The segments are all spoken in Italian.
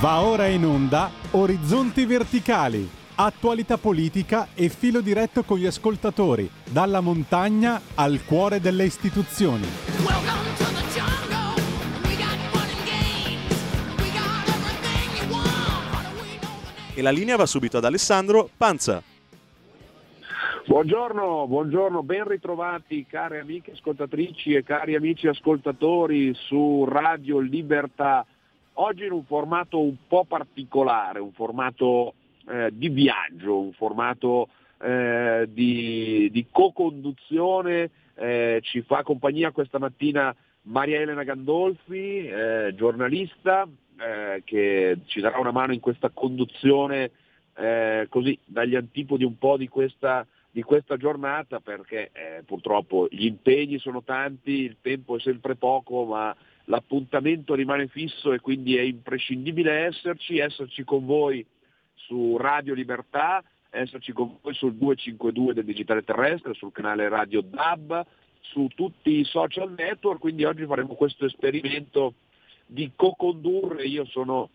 Va ora in onda Orizzonti Verticali, attualità politica e filo diretto con gli ascoltatori, dalla montagna al cuore delle istituzioni. E la linea va subito ad Alessandro Panza. Buongiorno, buongiorno, ben ritrovati cari amiche ascoltatrici e cari amici ascoltatori su Radio Libertà Oggi in un formato un po' particolare, un formato eh, di viaggio, un formato eh, di, di co-conduzione, eh, ci fa compagnia questa mattina Maria Elena Gandolfi, eh, giornalista, eh, che ci darà una mano in questa conduzione eh, così dagli antipodi un po' di questa, di questa giornata perché purtroppo gli impegni sono tanti, il tempo è sempre poco, ma l'appuntamento rimane fisso e quindi è imprescindibile esserci, esserci con voi su Radio Libertà, esserci con voi sul 252 del digitale terrestre, sul canale Radio DAB, su tutti i social network, quindi oggi faremo questo esperimento di co-condurre, io sono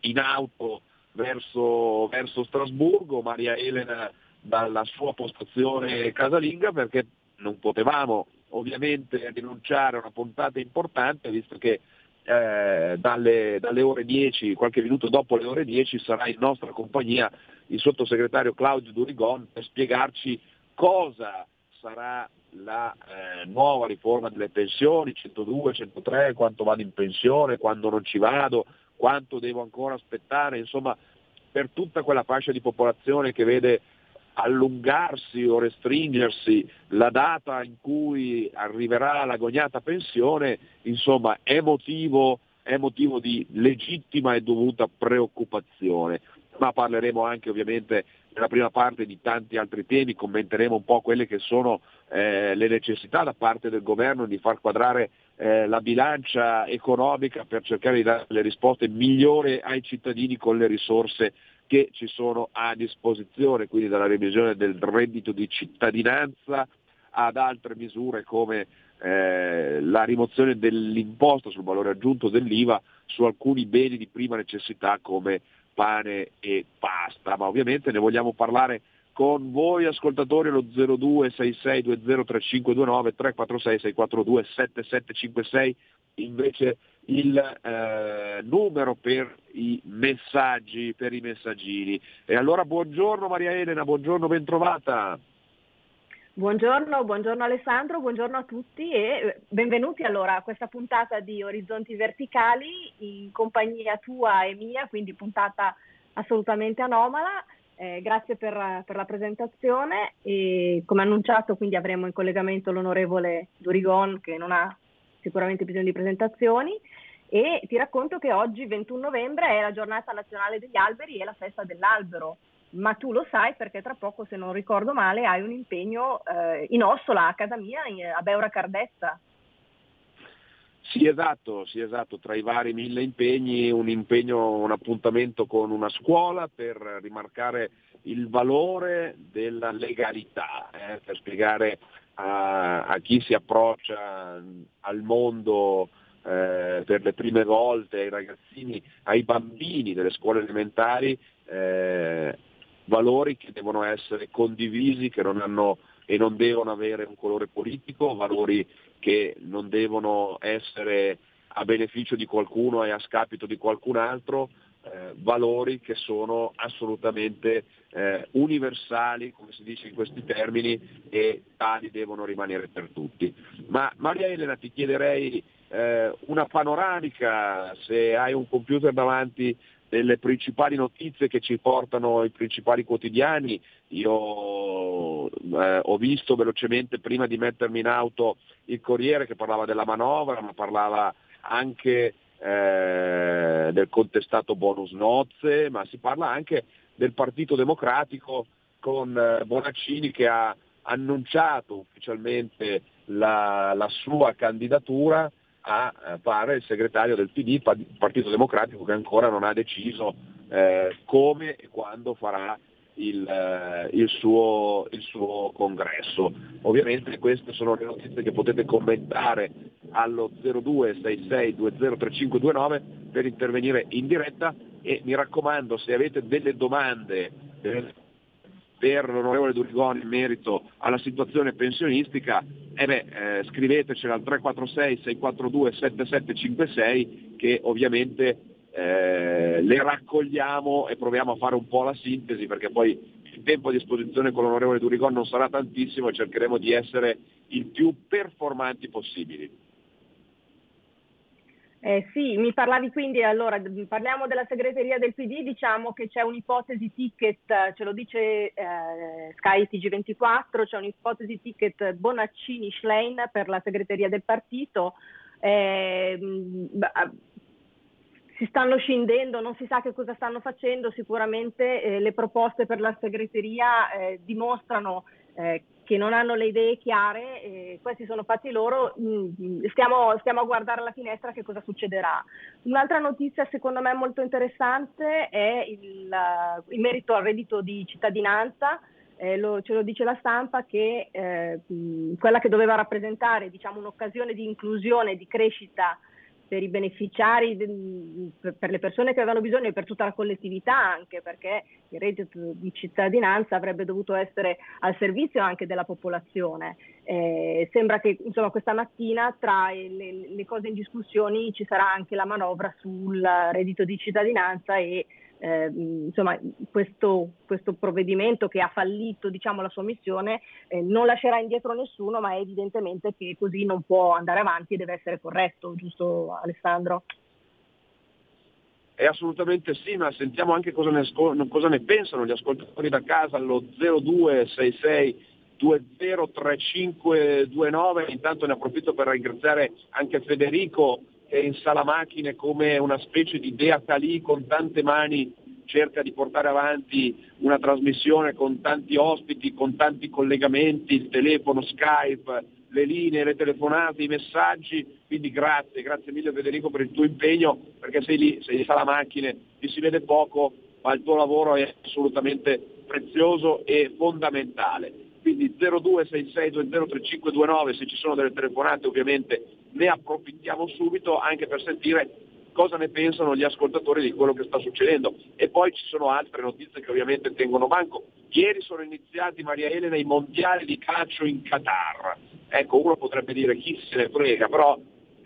in auto verso, verso Strasburgo, Maria Elena dalla sua postazione casalinga perché non potevamo ovviamente rinunciare a una puntata importante, visto che eh, dalle, dalle, ore 10, qualche minuto dopo le ore 10, sarà in nostra compagnia il sottosegretario Claudio Durigon per spiegarci cosa sarà la eh, nuova riforma delle pensioni, 102, 103, quanto vado in pensione, quando non ci vado, quanto devo ancora aspettare, insomma per tutta quella fascia di popolazione che vede allungarsi o restringersi la data in cui arriverà l'agognata pensione, insomma è motivo, è motivo di legittima e dovuta preoccupazione. Ma parleremo anche ovviamente nella prima parte di tanti altri temi, commenteremo un po' quelle che sono eh, le necessità da parte del governo di far quadrare eh, la bilancia economica per cercare di dare le risposte migliori ai cittadini con le risorse che ci sono a disposizione, quindi dalla revisione del reddito di cittadinanza ad altre misure come eh, la rimozione dell'imposta sul valore aggiunto dell'IVA su alcuni beni di prima necessità come pane e pasta. Ma ovviamente ne vogliamo parlare con voi ascoltatori allo 0266203529 346 642 7756 invece il eh, numero per i messaggi, per i messaggini. E allora buongiorno Maria Elena, buongiorno, bentrovata. Buongiorno, buongiorno Alessandro, buongiorno a tutti e eh, benvenuti allora a questa puntata di Orizzonti Verticali in compagnia tua e mia, quindi puntata assolutamente anomala. Eh, grazie per, per, la presentazione e come annunciato quindi avremo in collegamento l'onorevole Durigon che non ha sicuramente bisogno di presentazioni. E ti racconto che oggi 21 novembre è la giornata nazionale degli alberi e la festa dell'albero, ma tu lo sai perché tra poco se non ricordo male hai un impegno eh, in Ossola a casa mia a Beura Cardezza. Sì esatto, sì esatto, tra i vari mille impegni un impegno, un appuntamento con una scuola per rimarcare il valore della legalità, eh, per spiegare a, a, chi si approccia al mondo eh, per le prime volte, ai ragazzini, ai bambini delle scuole elementari, eh, valori che devono essere condivisi, che non hanno e non devono avere un colore politico, valori che non devono essere a beneficio di qualcuno e a scapito di qualcun altro, eh, valori che sono assolutamente eh, universali, come si dice in questi termini, e tali devono rimanere per tutti. Ma Maria Elena ti chiederei eh, una panoramica, se hai un computer davanti, delle principali notizie che ci portano i principali quotidiani. Io eh, ho visto velocemente prima di mettermi in auto il Corriere che parlava della manovra, ma parlava anche eh, del contestato bonus nozze, ma si parla anche del Partito Democratico con eh, Bonaccini che ha annunciato ufficialmente la, la sua candidatura a eh, fare il segretario del PD, Partito Democratico che ancora non ha deciso eh, come e quando farà il, eh, il, suo, il, suo, congresso. Ovviamente queste sono le notizie che potete commentare allo 0266203529 per intervenire in diretta e mi raccomando se avete delle domande per l'onorevole Durigoni in merito alla situazione pensionistica, eh beh, eh, scrivetecela al 346 642 7756 che ovviamente eh, le raccogliamo e proviamo a fare un po' la sintesi perché poi il tempo a disposizione con l'onorevole Durigon non sarà tantissimo e cercheremo di essere il più performanti possibili. Eh, sì, mi parlavi quindi, allora parliamo della segreteria del PD, diciamo che c'è un'ipotesi ticket, ce lo dice eh, Sky TG24, c'è un'ipotesi ticket Bonaccini-Schlein per la segreteria del partito. Eh, si stanno scendendo, non si sa che cosa stanno facendo, sicuramente eh, le proposte per la segreteria eh, dimostrano eh, che non hanno le idee chiare, questi sono fatti loro, mm, stiamo, stiamo, a guardare alla finestra che cosa succederà. Un'altra notizia secondo me molto interessante è il, in merito al reddito di cittadinanza, eh, lo, ce lo dice la stampa che eh, quella che doveva rappresentare diciamo, un'occasione di inclusione di crescita per i beneficiari, per le persone che avevano bisogno e per tutta la collettività anche, perché il reddito di cittadinanza avrebbe dovuto essere al servizio anche della popolazione. Eh, sembra che insomma, questa mattina tra le, le cose in discussione ci sarà anche la manovra sul reddito di cittadinanza e eh, insomma, questo, questo, provvedimento che ha fallito diciamo, la sua missione eh, non lascerà indietro nessuno, ma è evidentemente che così non può andare avanti e deve essere corretto, giusto Alessandro? È assolutamente sì, ma sentiamo anche cosa ne, cosa ne pensano gli ascoltatori da casa allo 0266 203529. Intanto ne approfitto per ringraziare anche Federico in sala macchine come una specie di dea Calì con tante mani cerca di portare avanti una trasmissione con tanti ospiti, con tanti collegamenti, il telefono, Skype, le linee, le telefonate, i messaggi, quindi grazie, grazie mille Federico per il tuo impegno, perché sei lì, sei in sala macchine, ti si vede poco, ma il tuo lavoro è assolutamente prezioso e fondamentale. Quindi 0266203529 se ci sono delle telefonate ovviamente ne approfittiamo subito anche per sentire cosa ne pensano gli ascoltatori di quello che sta succedendo. E poi ci sono altre notizie che ovviamente tengono banco. Ieri sono iniziati, Maria Elena, i mondiali di calcio in Qatar. Ecco, uno potrebbe dire chi se ne frega, però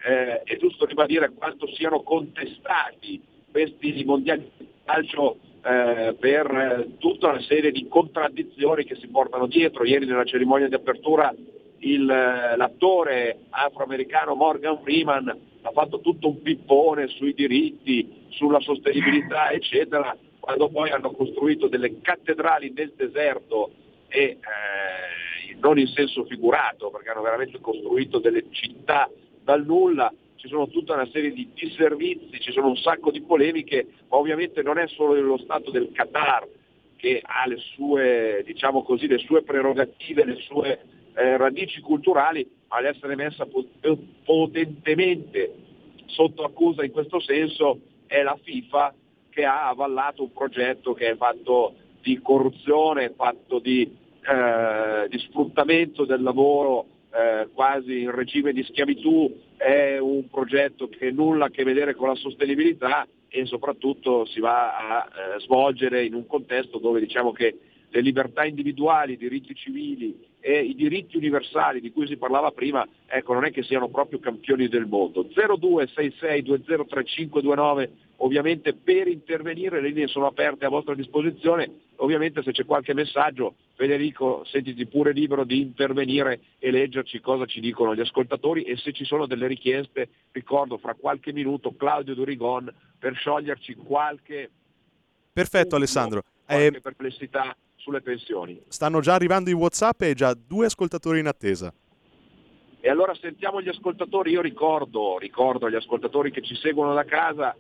eh, è giusto ribadire quanto siano contestati questi mondiali di calcio eh, per eh, tutta una serie di contraddizioni che si portano dietro. Ieri nella cerimonia di apertura il, l'attore afroamericano Morgan Freeman ha fatto tutto un pippone sui diritti, sulla sostenibilità, eccetera, quando poi hanno costruito delle cattedrali nel deserto e eh, non in senso figurato, perché hanno veramente costruito delle città dal nulla, ci sono tutta una serie di disservizi, ci sono un sacco di polemiche, ma ovviamente non è solo lo Stato del Qatar che ha le sue, diciamo così, le sue prerogative, le sue eh, radici culturali, ma l'essere messa potentemente sotto accusa in questo senso è la FIFA che ha avallato un progetto che è fatto di corruzione, fatto di, eh, di sfruttamento del lavoro eh, quasi in regime di schiavitù, è un progetto che nulla a che vedere con la sostenibilità e soprattutto si va a eh, svolgere in un contesto dove diciamo che le libertà individuali, i diritti civili e i diritti universali di cui si parlava prima, ecco, non è che siano proprio campioni del mondo. 0266203529, ovviamente per intervenire le linee sono aperte a vostra disposizione, ovviamente se c'è qualche messaggio, Federico, sentiti pure libero di intervenire e leggerci cosa ci dicono gli ascoltatori e se ci sono delle richieste, ricordo fra qualche minuto Claudio Durigon per scioglierci qualche... Perfetto Alessandro. Qualche eh... perplessità sulle pensioni. Stanno già arrivando i Whatsapp e già due ascoltatori in attesa. E allora sentiamo gli ascoltatori, io ricordo, ricordo agli ascoltatori che ci seguono da casa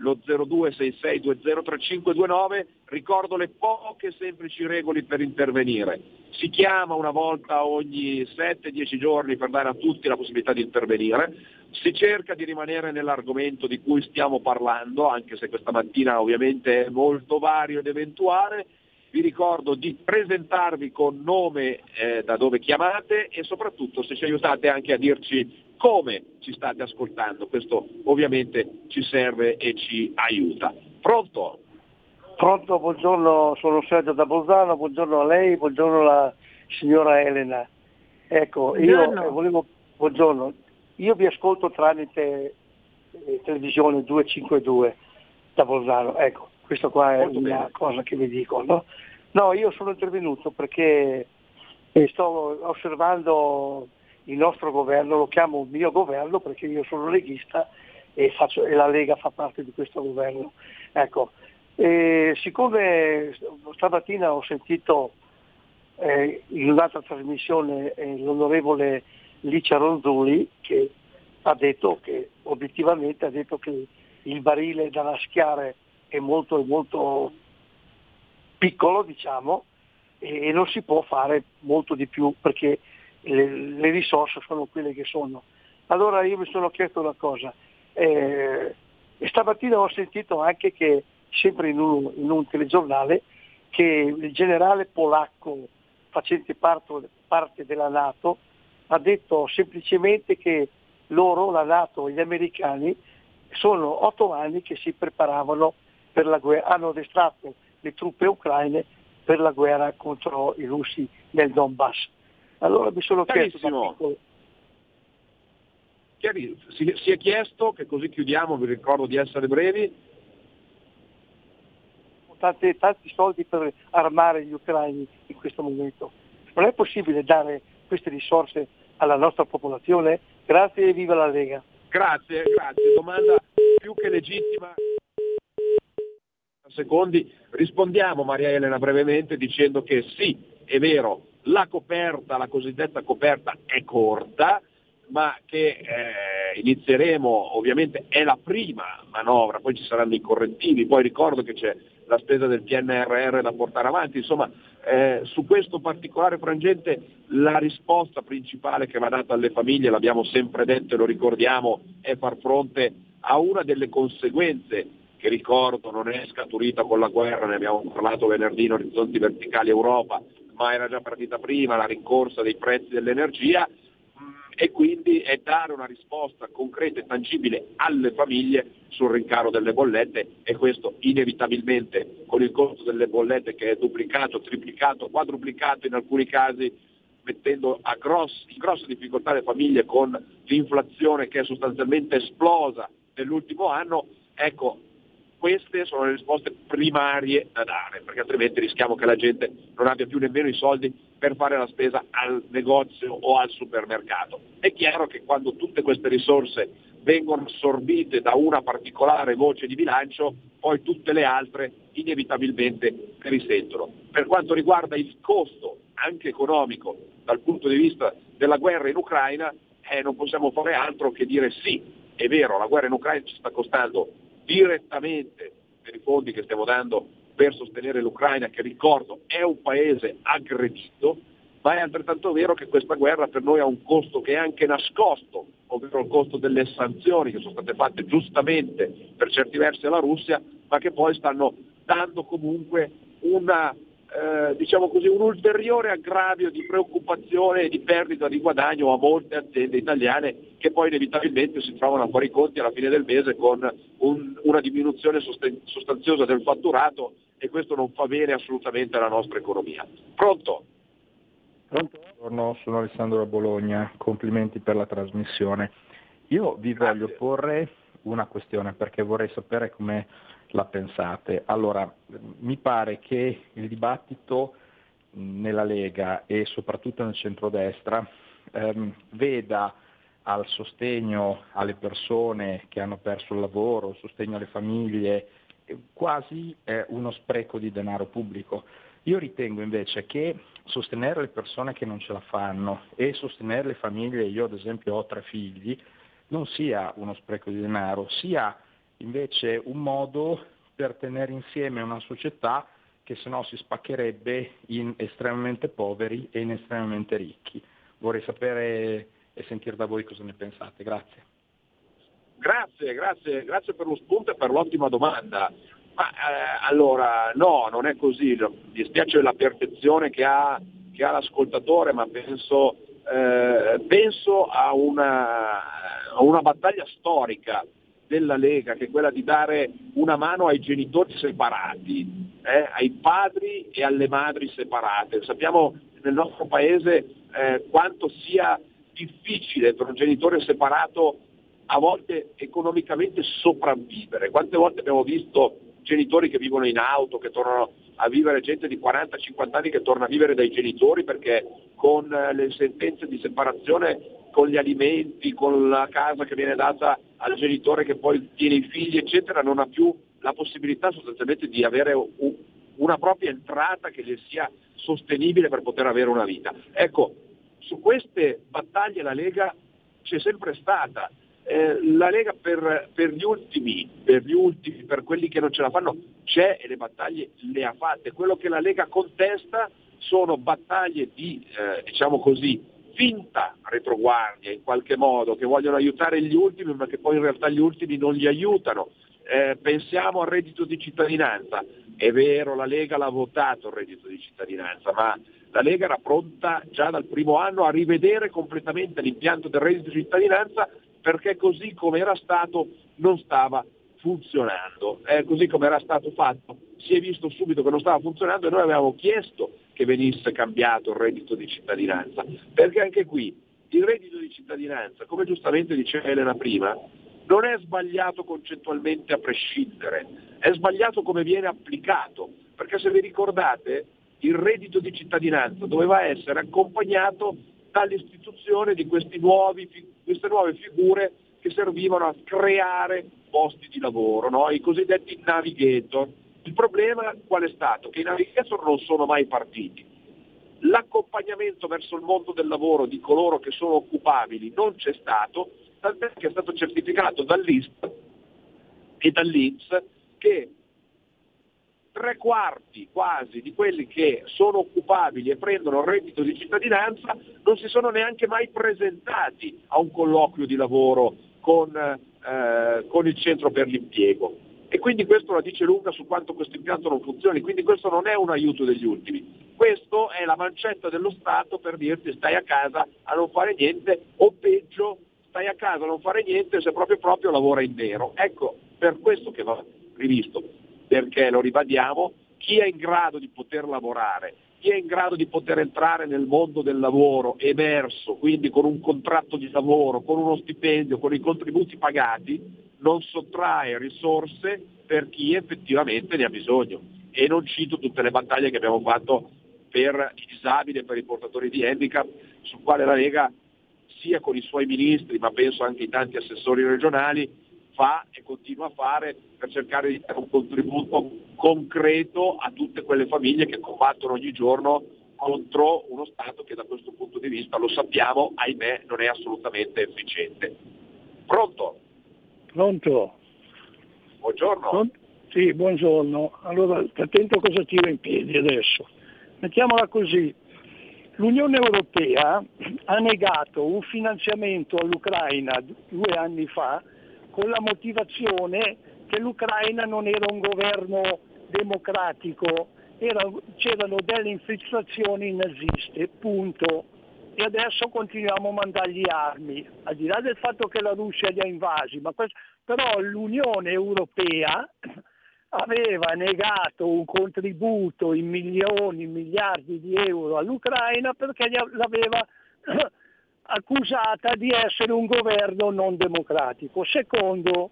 lo 0266203529, ricordo le poche semplici regole per intervenire. Si chiama una volta ogni 7-10 giorni per dare a tutti la possibilità di intervenire, si cerca di rimanere nell'argomento di cui stiamo parlando, anche se questa mattina ovviamente è molto vario ed eventuale, vi ricordo di presentarvi con nome eh, da dove chiamate e soprattutto se ci aiutate anche a dirci come ci state ascoltando, questo ovviamente ci serve e ci aiuta. Pronto? Pronto, buongiorno, sono Sergio da Bolzano, buongiorno a lei, buongiorno alla signora Elena. Ecco, buongiorno. io volevo, buongiorno, io vi ascolto tramite eh, televisione 252 da Bolzano, ecco, questa qua è Molto una bene. cosa che vi dico. No? no, io sono intervenuto perché eh, sto osservando il nostro governo, lo chiamo il mio governo perché io sono leghista e, faccio, e la Lega fa parte di questo governo. Ecco, e siccome stamattina ho sentito eh, in un'altra trasmissione eh, l'onorevole Licia Ronzulli che ha detto che obiettivamente ha detto che il barile da raschiare è molto, molto piccolo diciamo e, non si può fare molto di più perché le, le, risorse sono quelle che sono. Allora io mi sono chiesto una cosa, eh, stamattina ho sentito anche che, sempre in un, in un telegiornale, che il generale polacco facente parte, parte della Nato ha detto semplicemente che loro, la Nato e gli americani, sono otto anni che si preparavano per la guerra, hanno addestrato le truppe ucraine per la guerra contro i russi nel Donbass. Allora mi sono chiesto... Si, si, è chiesto, che così chiudiamo, vi ricordo di essere brevi, tanti, tanti soldi per armare gli ucraini in questo momento. Non è possibile dare queste risorse alla nostra popolazione? Grazie e viva la Lega. Grazie, grazie. Domanda più che legittima. Secondi, rispondiamo Maria Elena brevemente dicendo che sì, è vero, la coperta, la cosiddetta coperta è corta, ma che eh, inizieremo, ovviamente è la prima manovra, poi ci saranno i correttivi, poi ricordo che c'è la spesa del PNRR da portare avanti, insomma eh, su questo particolare frangente la risposta principale che va data alle famiglie, l'abbiamo sempre detto e lo ricordiamo, è far fronte a una delle conseguenze che ricordo non è scaturita con la guerra, ne abbiamo parlato venerdì in Orizzonti Verticali Europa, ma era già partita prima, la rincorsa dei prezzi dell'energia e quindi è dare una risposta concreta e tangibile alle famiglie sul rincaro delle bollette e questo inevitabilmente con il costo delle bollette che è duplicato, triplicato, quadruplicato in alcuni casi mettendo gross, in grosse difficoltà le famiglie con l'inflazione che è sostanzialmente esplosa nell'ultimo anno, ecco, queste sono le risposte primarie da dare, perché altrimenti rischiamo che la gente non abbia più nemmeno i soldi per fare la spesa al negozio o al supermercato. È chiaro che quando tutte queste risorse vengono assorbite da una particolare voce di bilancio, poi tutte le altre inevitabilmente ne risentono. Per quanto riguarda il costo, anche economico, dal punto di vista della guerra in Ucraina, eh, non possiamo fare altro che dire sì, è vero, la guerra in Ucraina ci sta costando direttamente per i fondi che stiamo dando per sostenere l'Ucraina, che ricordo è un paese aggredito, ma è altrettanto vero che questa guerra per noi ha un costo che è anche nascosto, ovvero il costo delle sanzioni che sono state fatte giustamente per certi versi alla Russia, ma che poi stanno dando comunque una eh, diciamo così, un ulteriore aggravio di preoccupazione e di perdita di guadagno a molte aziende italiane che poi inevitabilmente si trovano a fare i conti alla fine del mese con un, una diminuzione sosten- sostanziosa del fatturato e questo non fa bene assolutamente alla nostra economia. Pronto? Pronto? Buongiorno, sono Alessandro da Bologna, complimenti per la trasmissione. Io vi Grazie. voglio porre una questione perché vorrei sapere come la pensate. Allora, mi pare che il dibattito nella Lega e soprattutto nel centrodestra ehm, veda al sostegno alle persone che hanno perso il lavoro, sostegno alle famiglie, quasi eh, uno spreco di denaro pubblico. Io ritengo invece che sostenere le persone che non ce la fanno e sostenere le famiglie, io ad esempio ho tre figli, non sia uno spreco di denaro, sia invece un modo per tenere insieme una società che se no si spaccherebbe in estremamente poveri e in estremamente ricchi. Vorrei sapere e sentire da voi cosa ne pensate. Grazie. Grazie, grazie, grazie per lo spunto e per l'ottima domanda. Ma eh, allora no, non è così, dispiace la percezione che ha, che ha l'ascoltatore, ma penso, eh, penso a, una, a una battaglia storica della Lega, che è quella di dare una mano ai genitori separati, eh, ai padri e alle madri separate. Sappiamo nel nostro paese eh, quanto sia difficile per un genitore separato a volte economicamente sopravvivere. Quante volte abbiamo visto genitori che vivono in auto, che tornano a vivere, gente di 40-50 anni che torna a vivere dai genitori perché con eh, le sentenze di separazione, con gli alimenti, con la casa che viene data al genitore che poi tiene i figli, eccetera, non ha più la possibilità sostanzialmente di avere una propria entrata che gli sia sostenibile per poter avere una vita. Ecco, su queste battaglie la Lega c'è sempre stata. Eh, la Lega per, per, gli ultimi, per gli ultimi, per quelli che non ce la fanno, c'è e le battaglie le ha fatte. Quello che la Lega contesta sono battaglie di, eh, diciamo così, finta retroguardia in qualche modo, che vogliono aiutare gli ultimi, ma che poi in realtà gli ultimi non li aiutano. Eh, pensiamo al reddito di cittadinanza. È vero, la Lega l'ha votato il reddito di cittadinanza, ma la Lega era pronta già dal primo anno a rivedere completamente l'impianto del reddito di cittadinanza perché così come era stato non stava funzionando. Eh, così come era stato fatto si è visto subito che non stava funzionando e noi avevamo chiesto che venisse cambiato il reddito di cittadinanza, perché anche qui il reddito di cittadinanza, come giustamente diceva Elena prima, non è sbagliato concettualmente a prescindere, è sbagliato come viene applicato, perché se vi ricordate il reddito di cittadinanza doveva essere accompagnato dall'istituzione di nuovi, queste nuove figure che servivano a creare posti di lavoro, no? i cosiddetti navigator, il problema qual è stato? Che i navigator non sono mai partiti. L'accompagnamento verso il mondo del lavoro di coloro che sono occupabili non c'è stato, tant'è che è stato certificato dall'ISP e dall'INPS che tre quarti quasi di quelli che sono occupabili e prendono il reddito di cittadinanza non si sono neanche mai presentati a un colloquio di lavoro con, eh, con il centro per l'impiego. E quindi questo la dice lunga su quanto questo impianto non funzioni, quindi questo non è un aiuto degli ultimi, questo è la mancetta dello Stato per dirti stai a casa a non fare niente o peggio stai a casa a non fare niente se proprio proprio lavora in nero. Ecco, per questo che va rivisto, perché lo ribadiamo, chi è in grado di poter lavorare, chi è in grado di poter entrare nel mondo del lavoro emerso, quindi con un contratto di lavoro, con uno stipendio, con i contributi pagati, non sottrae risorse per chi effettivamente ne ha bisogno. E non cito tutte le battaglie che abbiamo fatto per i disabili e per i portatori di handicap, su quale la Lega, sia con i suoi ministri, ma penso anche ai tanti assessori regionali, fa e continua a fare per cercare di dare un contributo concreto a tutte quelle famiglie che combattono ogni giorno contro uno Stato che da questo punto di vista, lo sappiamo, ahimè, non è assolutamente efficiente. Pronto? Pronto? Buongiorno. Pronto? Sì, buongiorno. Allora, attento cosa tiro in piedi adesso. Mettiamola così. L'Unione Europea ha negato un finanziamento all'Ucraina due anni fa con la motivazione che l'Ucraina non era un governo democratico, era, c'erano delle infiltrazioni naziste, punto. E adesso continuiamo a mandargli armi, al di là del fatto che la Russia li ha invasi, questo, però l'Unione Europea aveva negato un contributo in milioni, miliardi di euro all'Ucraina perché l'aveva accusata di essere un governo non democratico. Secondo,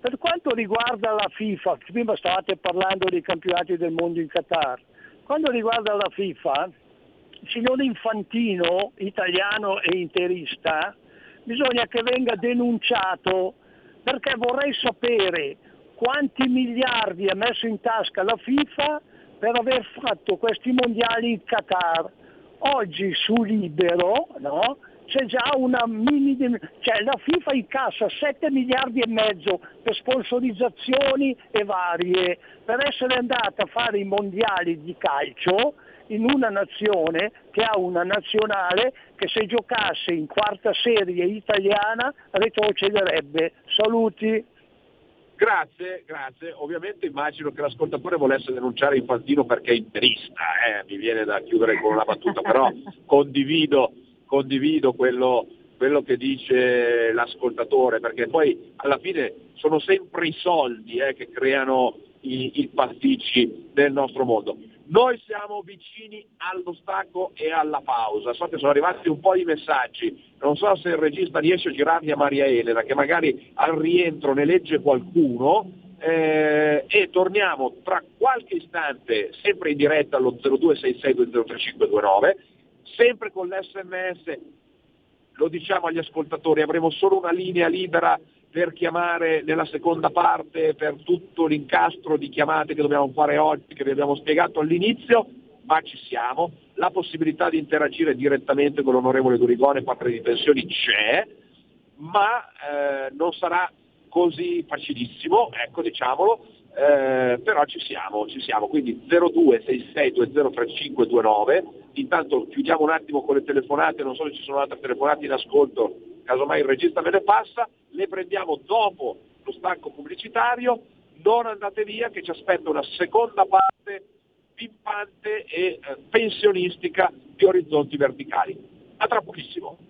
per quanto riguarda la FIFA, prima stavate parlando dei campionati del mondo in Qatar, quando riguarda la FIFA, il signor Infantino, italiano e interista, bisogna che venga denunciato perché vorrei sapere quanti miliardi ha messo in tasca la FIFA per aver fatto questi mondiali in Qatar. Oggi su Libero no, c'è già una mini... cioè la FIFA incassa 7 miliardi e mezzo per sponsorizzazioni e varie, per essere andata a fare i mondiali di calcio in una nazione che ha una nazionale che se giocasse in quarta serie italiana retrocederebbe. Saluti. Grazie, grazie. Ovviamente immagino che l'ascoltatore volesse denunciare Infantino perché è interista, eh? mi viene da chiudere con una battuta, però condivido, condivido quello, quello, che dice l'ascoltatore, perché poi alla fine sono sempre i soldi eh, che creano i, i pasticci del nostro mondo. Noi siamo vicini allo stacco e alla pausa. So che sono arrivati un po' di messaggi. Non so se il regista riesce a girarli a Maria Elena, che magari al rientro ne legge qualcuno. Eh, e torniamo tra qualche istante, sempre in diretta allo 0266203529, sempre con l'SMS. Lo diciamo agli ascoltatori, avremo solo una linea libera per chiamare nella seconda parte per tutto l'incastro di chiamate che dobbiamo fare oggi, che vi abbiamo spiegato all'inizio, ma ci siamo. La possibilità di interagire direttamente con l'onorevole Durigone, padre di pensioni, c'è, ma eh, non sarà così facilissimo, ecco diciamolo, eh, però ci siamo, ci siamo, quindi 0266203529, intanto chiudiamo un attimo con le telefonate, non so se ci sono altre telefonate in ascolto, casomai il regista me le passa, le prendiamo dopo lo stacco pubblicitario, non andate via che ci aspetta una seconda parte pimpante e eh, pensionistica di orizzonti verticali. A tra pochissimo.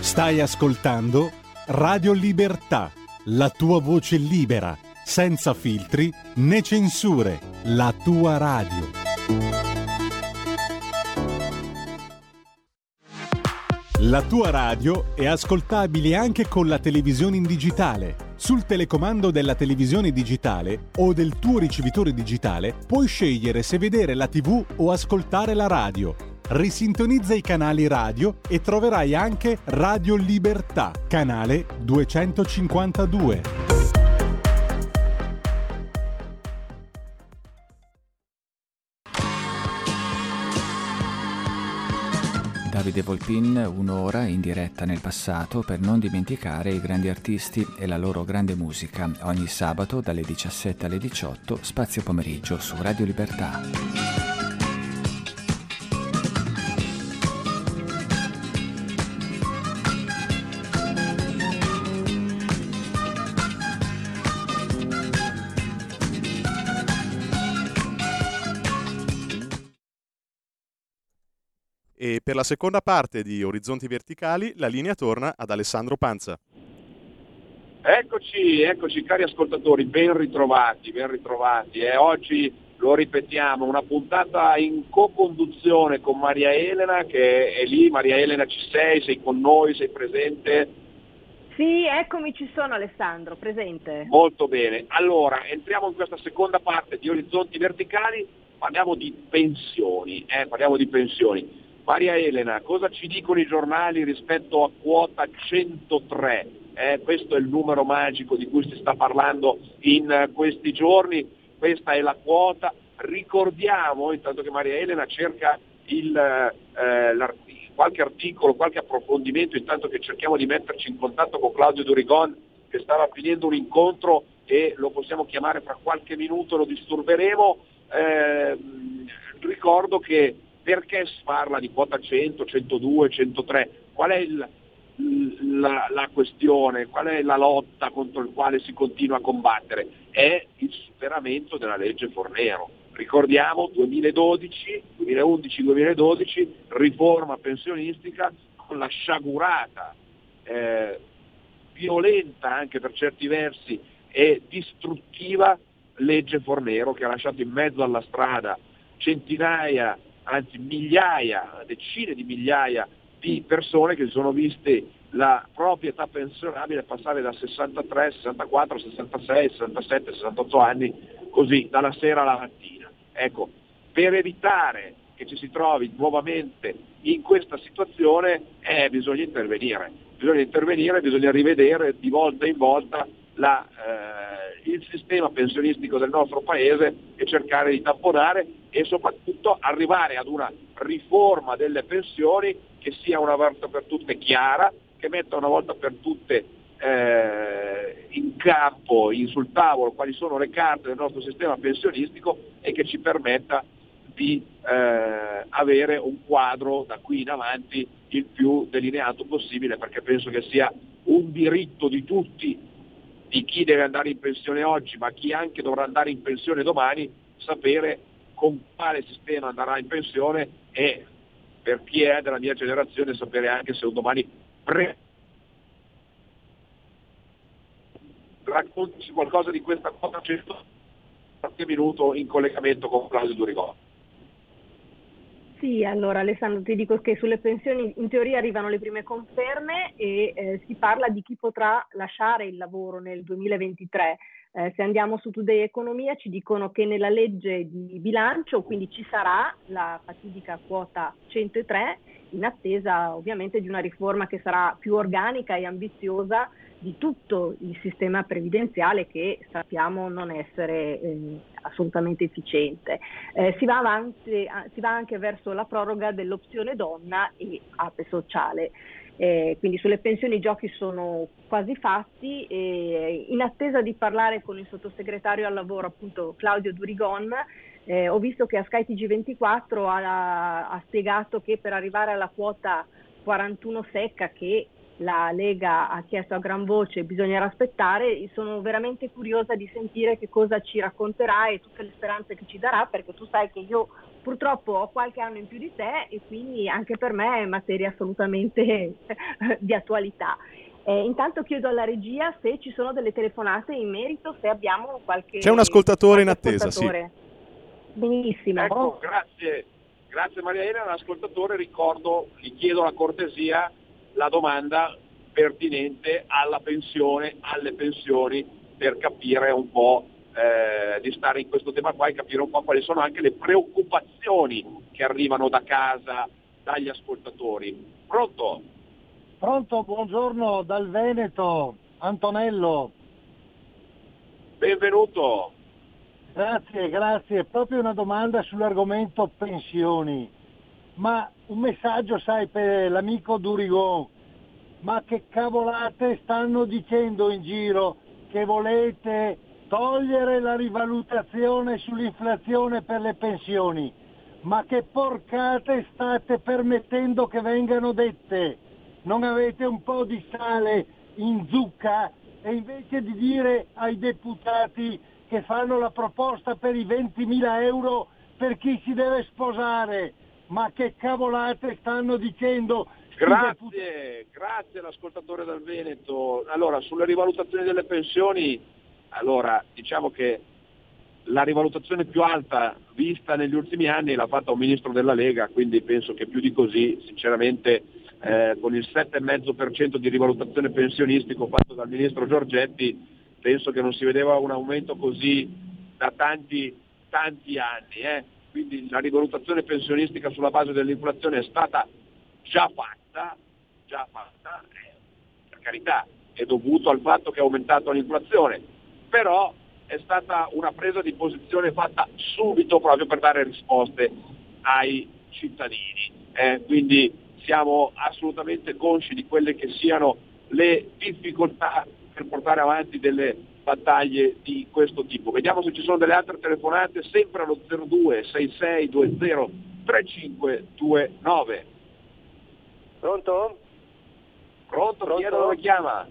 Stai ascoltando Radio Libertà, la tua voce libera, senza filtri né censure, la tua radio. La tua radio è ascoltabile anche con la televisione in digitale. Sul telecomando della televisione digitale o del tuo ricevitore digitale puoi scegliere se vedere la TV o ascoltare la radio risintonizza i canali radio e troverai anche Radio Libertà, canale 252. Davide Volpin, un'ora in diretta nel passato per non dimenticare i grandi artisti e la loro grande musica, ogni sabato dalle 17 alle 18, spazio pomeriggio su Radio Libertà. Per la seconda parte di Orizzonti Verticali la linea torna ad Alessandro Panza. Eccoci, eccoci cari ascoltatori, ben ritrovati, ben ritrovati. Eh. Oggi lo ripetiamo, una puntata in co-conduzione con Maria Elena che è lì. Maria Elena ci sei, sei con noi, sei presente? Sì, eccomi, ci sono Alessandro, presente. Molto bene. Allora, entriamo in questa seconda parte di Orizzonti Verticali, parliamo di pensioni, eh, parliamo di pensioni. Maria Elena, cosa ci dicono i giornali rispetto a quota 103? Eh, questo è il numero magico di cui si sta parlando in questi giorni, questa è la quota. Ricordiamo, intanto che Maria Elena cerca il, eh, qualche articolo, qualche approfondimento, intanto che cerchiamo di metterci in contatto con Claudio Durigon che stava finendo un incontro e lo possiamo chiamare fra qualche minuto, lo disturberemo. Eh, ricordo che perché si parla di quota 100, 102, 103? Qual è il, la, la, questione, qual è la lotta contro il quale si continua a combattere? È il superamento della legge Fornero. Ricordiamo 2012, 2011-2012, riforma pensionistica con la sciagurata, eh, violenta anche per certi versi e distruttiva legge Fornero che ha lasciato in mezzo alla strada centinaia, anzi migliaia, decine di migliaia di persone che si sono viste la propria età pensionabile passare da 63, 64, 66, 67, 68 anni, così dalla sera alla mattina. Ecco, per evitare che ci si trovi nuovamente in questa situazione eh, bisogna intervenire, bisogna intervenire, bisogna rivedere di volta in volta la, eh, il sistema pensionistico del nostro paese e cercare di tamponare e soprattutto arrivare ad una riforma delle pensioni che sia una volta per tutte chiara, che metta una volta per tutte eh, in campo, in, sul tavolo, quali sono le carte del nostro sistema pensionistico e che ci permetta di eh, avere un quadro da qui in avanti il più delineato possibile perché penso che sia un diritto di tutti, di chi deve andare in pensione oggi, ma chi anche dovrà andare in pensione domani, sapere con quale sistema andrà in pensione e per chi è della mia generazione sapere anche se un domani pre- raccontaci qualcosa di questa cosa 100 qualche minuto in collegamento con Claudio Durigò. Sì, allora Alessandro ti dico che sulle pensioni in teoria arrivano le prime conferme e eh, si parla di chi potrà lasciare il lavoro nel 2023. Eh, se andiamo su Today Economia ci dicono che nella legge di bilancio quindi ci sarà la fatidica quota 103 in attesa ovviamente di una riforma che sarà più organica e ambiziosa di tutto il sistema previdenziale che sappiamo non essere eh, assolutamente efficiente. Eh, si, va avanti, si, va anche verso la proroga dell'opzione donna e ape sociale. Eh, quindi sulle pensioni i giochi sono quasi fatti e in attesa di parlare con il sottosegretario al lavoro appunto Claudio Durigon eh, ho visto che a Sky TG24 ha, ha spiegato che per arrivare alla quota 41 secca che la Lega ha chiesto a gran voce bisognerà aspettare, sono veramente curiosa di sentire che cosa ci racconterà e tutte le speranze che ci darà, perché tu sai che io purtroppo ho qualche anno in più di te e quindi anche per me è materia assolutamente di attualità. Eh, intanto chiedo alla regia se ci sono delle telefonate in merito, se abbiamo qualche... C'è un ascoltatore in attesa, ascoltatore. sì. Benissimo. Ecco, grazie. Grazie Maria Elena, l'ascoltatore ricordo, gli chiedo la cortesia la domanda pertinente alla pensione, alle pensioni, per capire un po' eh, di stare in questo tema qua e capire un po' quali sono anche le preoccupazioni che arrivano da casa dagli ascoltatori. Pronto? Pronto, buongiorno dal Veneto, Antonello. Benvenuto. Grazie, grazie. Proprio una domanda sull'argomento pensioni ma un messaggio, sai, per l'amico Durigon, ma che cavolate stanno dicendo in giro che volete togliere la rivalutazione sull'inflazione per le pensioni? Ma che porcate state permettendo che vengano dette? Non avete un po' di sale in zucca? E invece di dire ai deputati che fanno la proposta per i 20.000 euro per chi si deve sposare, ma che cavolate stanno dicendo? Grazie, grazie all'ascoltatore dal Veneto. Allora, sulle rivalutazioni delle pensioni, allora, diciamo che la rivalutazione più alta vista negli ultimi anni l'ha fatta un ministro della Lega, quindi penso che più di così sinceramente eh, con il 7,5% di rivalutazione pensionistico fatto dal ministro Giorgetti, penso che non si vedeva un aumento così da tanti, tanti anni. Eh. Quindi la rivalutazione pensionistica sulla base dell'inflazione è stata già fatta, già fatta eh, per carità, è dovuto al fatto che è aumentato l'inflazione, però è stata una presa di posizione fatta subito proprio per dare risposte ai cittadini. Eh, quindi siamo assolutamente consci di quelle che siano le difficoltà per portare avanti delle battaglie di questo tipo. Vediamo se ci sono delle altre telefonate, sempre allo 02 6620 3529. Pronto? Pronto? Pronto? Chi è dove chiama?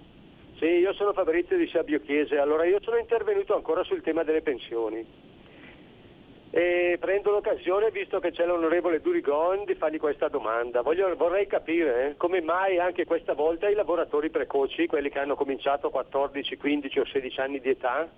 Sì, io sono Fabrizio di Sabio Chiese. Allora, io sono intervenuto ancora sul tema delle pensioni. E prendo l'occasione, visto che c'è l'onorevole Durigon, di fargli questa domanda. Voglio, vorrei capire eh, come mai anche questa volta i lavoratori precoci, quelli che hanno cominciato a 14, 15 o 16 anni di età,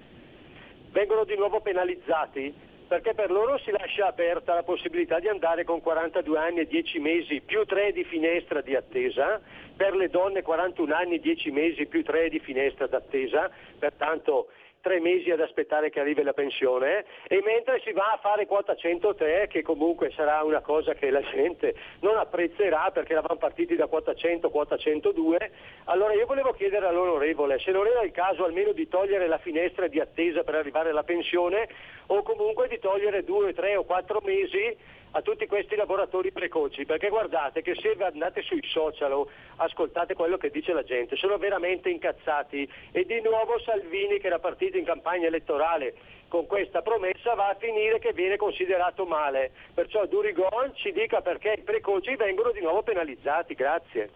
vengono di nuovo penalizzati perché per loro si lascia aperta la possibilità di andare con 42 anni e 10 mesi più 3 di finestra di attesa, per le donne 41 anni e 10 mesi più 3 di finestra d'attesa, pertanto tre mesi ad aspettare che arrivi la pensione e mentre si va a fare quota 103 che comunque sarà una cosa che la gente non apprezzerà perché eravamo partiti da quota 100, quota 102, allora io volevo chiedere all'onorevole se non era il caso almeno di togliere la finestra di attesa per arrivare alla pensione o comunque di togliere due, tre o quattro mesi a tutti questi lavoratori precoci, perché guardate che se andate sui social o ascoltate quello che dice la gente, sono veramente incazzati e di nuovo Salvini che era partito in campagna elettorale con questa promessa va a finire che viene considerato male. Perciò Durigon ci dica perché i precoci vengono di nuovo penalizzati. Grazie.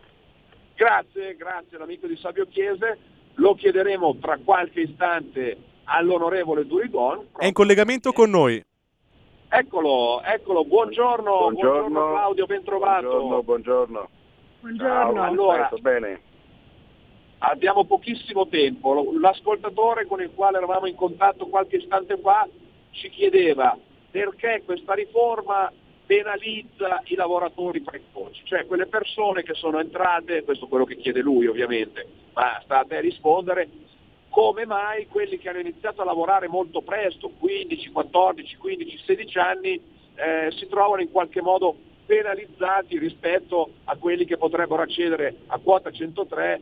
Grazie, grazie l'amico di Sabio Chiese. Lo chiederemo tra qualche istante all'onorevole Durigon. È in collegamento con noi. Eccolo, eccolo, buongiorno, buongiorno, buongiorno Claudio, ben trovato. Buongiorno, buongiorno. Buongiorno. Ciao, allora, bene. Abbiamo pochissimo tempo. L'ascoltatore con il quale eravamo in contatto qualche istante fa ci chiedeva perché questa riforma penalizza i lavoratori precoci, cioè quelle persone che sono entrate, questo è quello che chiede lui ovviamente, ma sta a te rispondere, come mai quelli che hanno iniziato a lavorare molto presto, 15, 14, 15, 16 anni, eh, si trovano in qualche modo penalizzati rispetto a quelli che potrebbero accedere a quota 103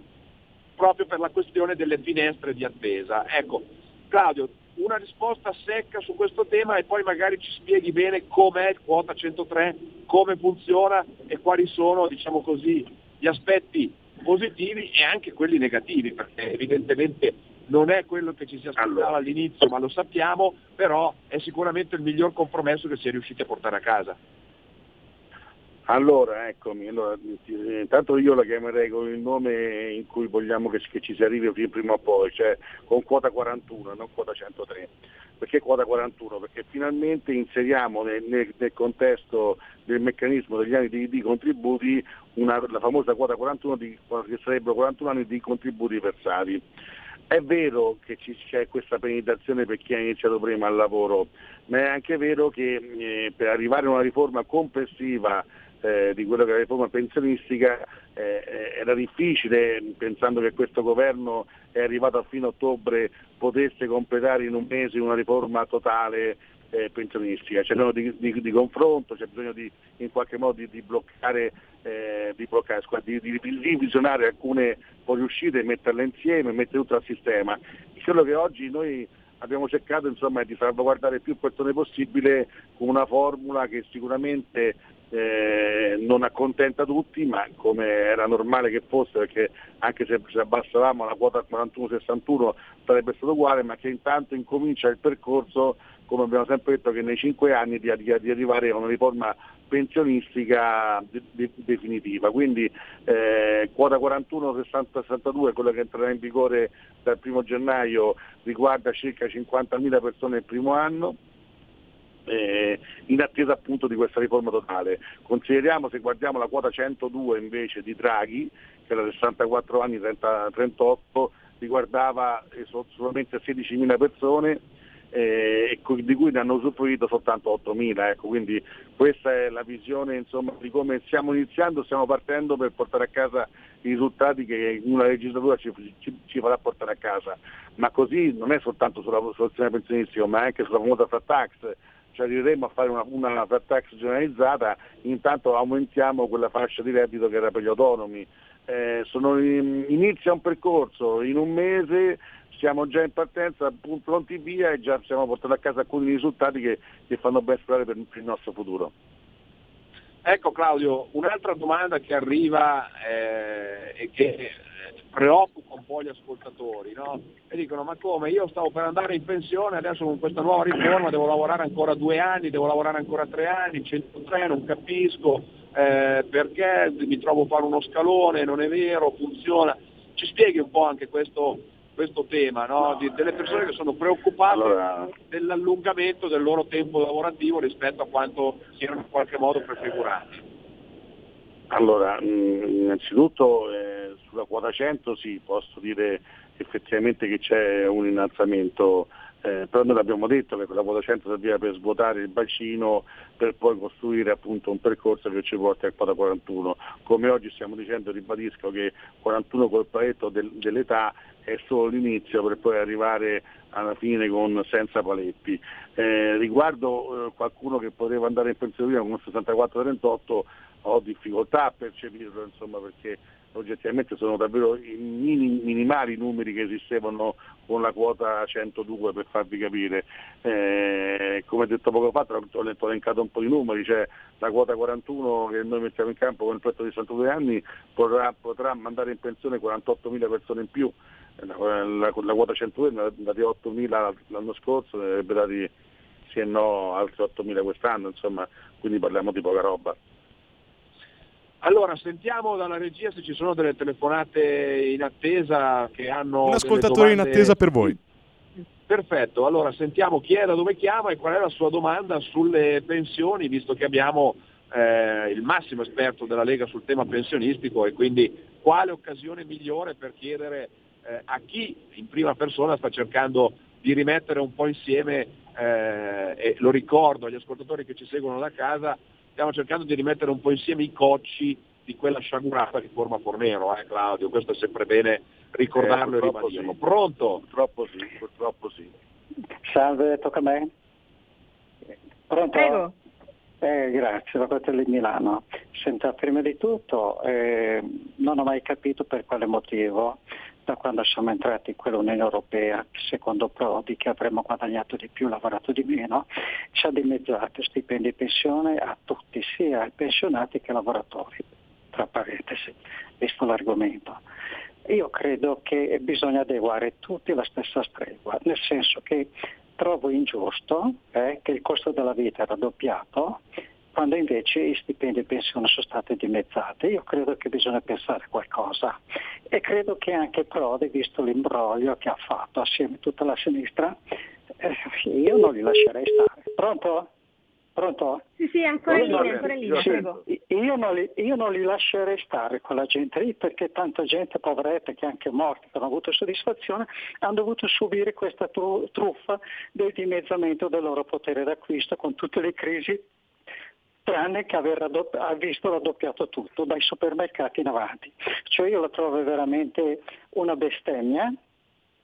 proprio per la questione delle finestre di attesa. Ecco, Claudio, una risposta secca su questo tema e poi magari ci spieghi bene com'è il quota 103, come funziona e quali sono, diciamo così, gli aspetti positivi e anche quelli negativi, perché evidentemente non è quello che ci si aspettava all'inizio, ma lo sappiamo, però è sicuramente il miglior compromesso che si è riusciti a portare a casa. Allora, eccomi, allora, intanto io la chiamerei con il nome in cui vogliamo che, che ci si arrivi prima o poi, cioè con quota 41, non quota 103. Perché quota 41? Perché finalmente inseriamo nel, nel, nel contesto del meccanismo degli anni di, di contributi una, la famosa quota 41 di, che sarebbero 41 anni di contributi versati. È vero che c'è questa penalizzazione per chi ha iniziato prima il lavoro, ma è anche vero che eh, per arrivare a una riforma complessiva eh, di quello che è la riforma pensionistica eh, era difficile, pensando che questo governo è arrivato a fine ottobre, potesse completare in un mese una riforma totale eh, pensionistica, c'è bisogno di, di, di, confronto, c'è bisogno di, in qualche modo di, bloccare, eh, di, bloccare di, rivisionare alcune fuoriuscite e metterle insieme, mettere tutto al sistema. Quello che oggi noi abbiamo cercato insomma, è di salvaguardare più persone possibile con una formula che sicuramente eh, non accontenta tutti, ma come era normale che fosse, perché anche se abbassavamo la quota 41-61 sarebbe stato uguale, ma che intanto incomincia il percorso, come abbiamo sempre detto, che nei cinque anni di, di, di arrivare a una riforma pensionistica de, de, definitiva. Quindi eh, quota 41-62, quella che entrerà in vigore dal 1 gennaio, riguarda circa 50.000 persone il primo anno, eh, in attesa appunto di questa riforma totale. Consideriamo se guardiamo la quota 102 invece di Draghi, che era 64 anni 30, 38, riguardava solamente 16.000 persone eh, di cui ne hanno usufruito soltanto 8.000. Ecco, quindi questa è la visione insomma, di come stiamo iniziando, stiamo partendo per portare a casa i risultati che una legislatura ci, ci, ci, farà portare a casa. Ma così non è soltanto sulla soluzione pensionistica, ma anche sulla famosa flat tax, cioè arriveremo a fare una, una flat tax generalizzata, intanto aumentiamo quella fascia di reddito che era per gli autonomi. Eh, sono, inizia un percorso, in un mese siamo già in partenza, pronti via e già siamo portati a casa alcuni risultati che, che fanno ben sperare per, per il nostro futuro. Ecco Claudio, un'altra domanda che arriva eh, e che preoccupa un po' gli ascoltatori, no? E dicono ma come io stavo per andare in pensione, adesso con questa nuova riforma devo lavorare ancora due anni, devo lavorare ancora tre anni, 103 non capisco eh, perché mi trovo a fare uno scalone, non è vero, funziona. Ci spieghi un po' anche questo, questo tema, no? Di, delle persone che sono preoccupate allora... dell'allungamento del loro tempo lavorativo rispetto a quanto siano in qualche modo prefigurati. Allora, mm, innanzitutto eh, sulla quota 100 sì, posso dire effettivamente che c'è un innalzamento eh, però noi l'abbiamo detto che quella quota 100 serviva per svuotare il bacino per poi costruire appunto un percorso che ci porti a quota 41. Come oggi stiamo dicendo, ribadisco che 41 col paletto del, dell'età è solo l'inizio per poi arrivare alla fine con senza paletti. Eh, riguardo eh, qualcuno che poteva andare in pensione con 64-38 ho difficoltà a percepirlo insomma, perché oggettivamente sono davvero i minimali numeri che esistevano con la quota 102 per farvi capire. Eh, come detto poco fa, ho elencato un po' di numeri, cioè la quota 41 che noi mettiamo in campo con il progetto di 62 anni potrà, potrà mandare in pensione 48.000 persone in più, la, la, la quota 102 ne ha dati 8.000 l'anno scorso, ne avrebbe dati sì e no altri 8.000 quest'anno, insomma, quindi parliamo di poca roba. Allora, sentiamo dalla regia se ci sono delle telefonate in attesa che hanno... Un ascoltatore domande... in attesa per voi. Perfetto, allora sentiamo chi è, da dove chiama e qual è la sua domanda sulle pensioni, visto che abbiamo eh, il massimo esperto della Lega sul tema pensionistico e quindi quale occasione migliore per chiedere eh, a chi in prima persona sta cercando di rimettere un po' insieme, eh, e lo ricordo agli ascoltatori che ci seguono da casa, stiamo cercando di rimettere un po' insieme i cocci di quella sciagurata riforma Fornero, eh Claudio, questo è sempre bene ricordarlo eh, e ribadirlo. Sì. Pronto? Purtroppo sì, purtroppo sì. Salve, tocca a me? Pronto? Prego. Eh, grazie, Roberto di Milano. Senta, prima di tutto eh, non ho mai capito per quale motivo da quando siamo entrati in quell'Unione Europea, secondo Prodi, che avremmo guadagnato di più, lavorato di meno, ci ha dimezzato stipendi e pensione a tutti, sia ai pensionati che ai lavoratori, tra parentesi, visto l'argomento. Io credo che bisogna adeguare tutti alla stessa stregua, nel senso che trovo ingiusto eh, che il costo della vita è raddoppiato quando invece i stipendi e pensioni sono state dimezzate. Io credo che bisogna pensare a qualcosa e credo che anche Prodi, visto l'imbroglio che ha fatto assieme a tutta la sinistra, eh, io non li lascerei stare. Pronto? Pronto? Sì, sì, ancora lì, ancora lì, sì, io, non li, io non li lascerei stare quella gente lì perché tanta gente poveretta che anche morti che hanno avuto soddisfazione hanno dovuto subire questa truffa del dimezzamento del loro potere d'acquisto con tutte le crisi tranne che aver raddopp- ha visto raddoppiato tutto, dai supermercati in avanti. Cioè io la trovo veramente una bestemmia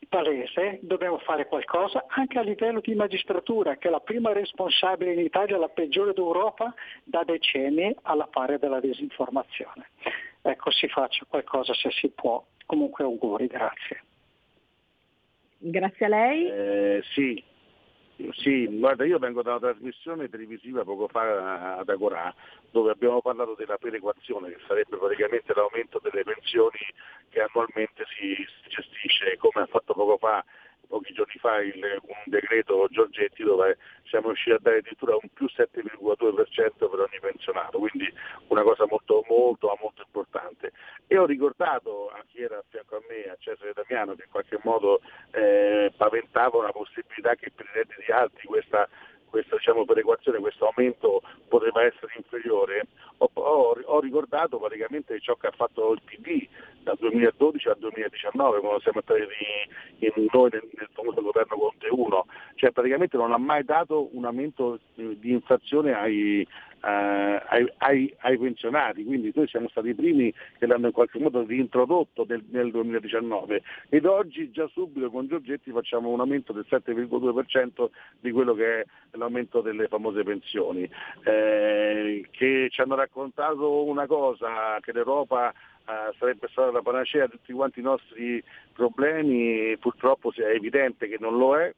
palese, dobbiamo fare qualcosa anche a livello di magistratura, che è la prima responsabile in Italia, la peggiore d'Europa, da decenni alla pari della disinformazione. Ecco, si faccia qualcosa se si può. Comunque auguri, grazie. Grazie a lei. Eh, sì, sì, guarda, io vengo da una trasmissione televisiva poco fa ad Agorà dove abbiamo parlato della perequazione, che sarebbe praticamente l'aumento delle pensioni che annualmente si gestisce, come ha fatto poco fa pochi giorni fa il, un decreto Giorgetti dove siamo riusciti a dare addirittura un più 7,2% per ogni pensionato, quindi una cosa molto, molto, molto importante. E ho ricordato a chi era a fianco a me, a Cesare Damiano, che in qualche modo eh, paventava una possibilità che per i redditi alti questa questa diciamo, perequazione, questo aumento poteva essere inferiore, ho, ho, ho, ricordato praticamente ciò che ha fatto il PD dal 2012 al 2019, quando siamo entrati in, noi nel, nel famoso governo Conte 1, cioè praticamente non ha mai dato un aumento di inflazione ai, eh, ai, ai, ai, pensionati, quindi noi siamo stati i primi che l'hanno in qualche modo reintrodotto nel, nel 2019 ed oggi già subito con Giorgetti facciamo un aumento del 7,2% di quello che è l'aumento delle famose pensioni, eh, che ci hanno raccontato una cosa, che l'Europa Uh, sarebbe stata la panacea di tutti quanti i nostri problemi, purtroppo è evidente che non lo è,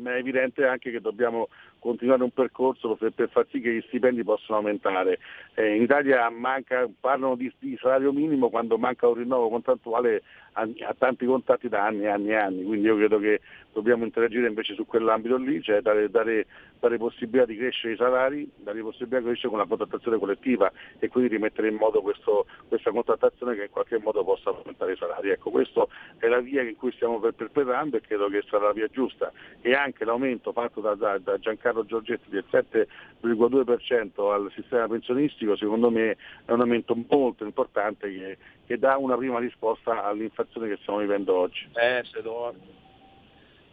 ma è evidente anche che dobbiamo continuare un percorso per, per far sì che gli stipendi possano aumentare. Eh, in Italia manca, parlano di, di, salario minimo quando manca un rinnovo contrattuale a, a, tanti contatti da anni e anni e anni, quindi io credo che dobbiamo interagire invece su quell'ambito lì, cioè dare, dare, dare possibilità di crescere i salari, dare possibilità di crescere con la contrattazione collettiva e quindi rimettere in modo questo, questa contrattazione che in qualche modo possa aumentare i salari. Ecco, questa è la via in cui stiamo perpetrando e credo che sarà la via giusta e anche l'aumento fatto da, da, da Giancarlo Giorgetti del 7,2% al sistema pensionistico secondo me è un aumento molto importante che, che dà una prima risposta all'inflazione che stiamo vivendo oggi. Eh,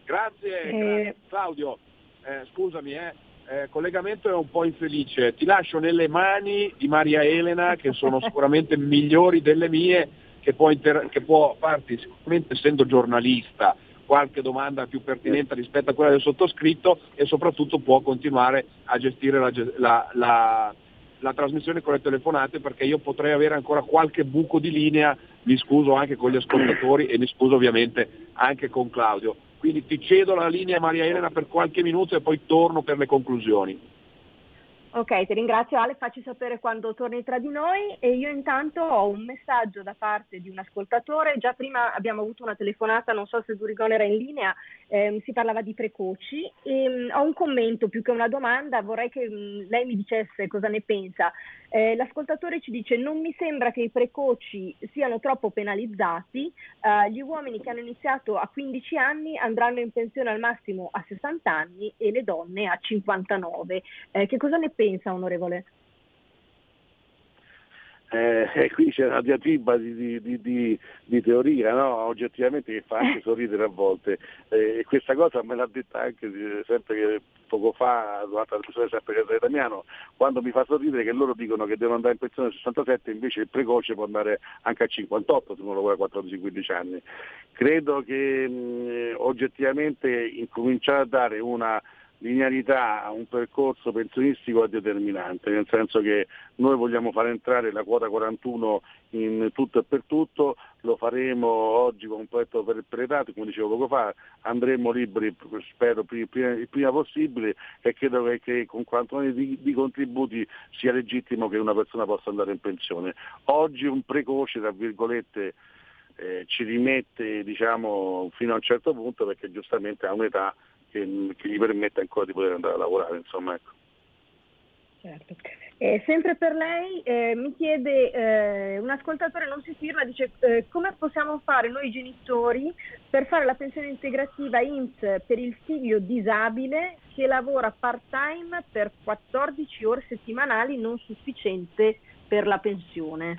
Grazie, eh... grazie. Claudio, eh, scusami, eh, eh, collegamento è un po' infelice. Ti lascio nelle mani di Maria Elena, che sono sicuramente migliori delle mie, che può, inter- che può farti sicuramente essendo giornalista qualche domanda più pertinente rispetto a quella del sottoscritto e soprattutto può continuare a gestire la, la, la, la, trasmissione con le telefonate perché io potrei avere ancora qualche buco di linea, mi scuso anche con gli ascoltatori e mi scuso ovviamente anche con Claudio. Quindi ti cedo la linea Maria Elena per qualche minuto e poi torno per le conclusioni. Ok, ti ringrazio Ale, facci sapere quando torni tra di noi e io intanto ho un messaggio da parte di un ascoltatore, già prima abbiamo avuto una telefonata, non so se Durigon era in linea, ehm, si parlava di precoci e mh, ho un commento più che una domanda, vorrei che mh, lei mi dicesse cosa ne pensa. Eh, l'ascoltatore ci dice non mi sembra che i precoci siano troppo penalizzati, eh, gli uomini che hanno iniziato a 15 anni andranno in pensione al massimo a 60 anni e le donne a 59. Eh, che cosa ne pensa onorevole? Eh, e qui c'è una diatriba di, di, di, di, teoria, no? oggettivamente che fa anche sorridere a volte. Eh, questa cosa me l'ha detta anche sempre che poco fa durante la discussione sempre Casale Damiano, quando mi fa sorridere che loro dicono che devono andare in pensione a 67 invece il precoce può andare anche a 58 se uno lavora a 14-15 anni. Credo che mh, oggettivamente incominciare a dare una linearità a un percorso pensionistico è determinante, nel senso che noi vogliamo far entrare la quota 41 in tutto e per tutto, lo faremo oggi con un progetto età, come dicevo poco fa, andremo liberi, spero, il prima possibile e credo che, con quanto di, di, contributi sia legittimo che una persona possa andare in pensione. Oggi un precoce, tra virgolette, eh, ci rimette diciamo, fino a un certo punto perché giustamente ha un'età che, che gli permette ancora di poter andare a lavorare. Insomma, ecco. Certo. Eh, sempre per lei eh, mi chiede, eh, un ascoltatore non si firma, dice eh, come possiamo fare noi genitori per fare la pensione integrativa INPS per il figlio disabile che lavora part time per 14 ore settimanali non sufficiente per la pensione?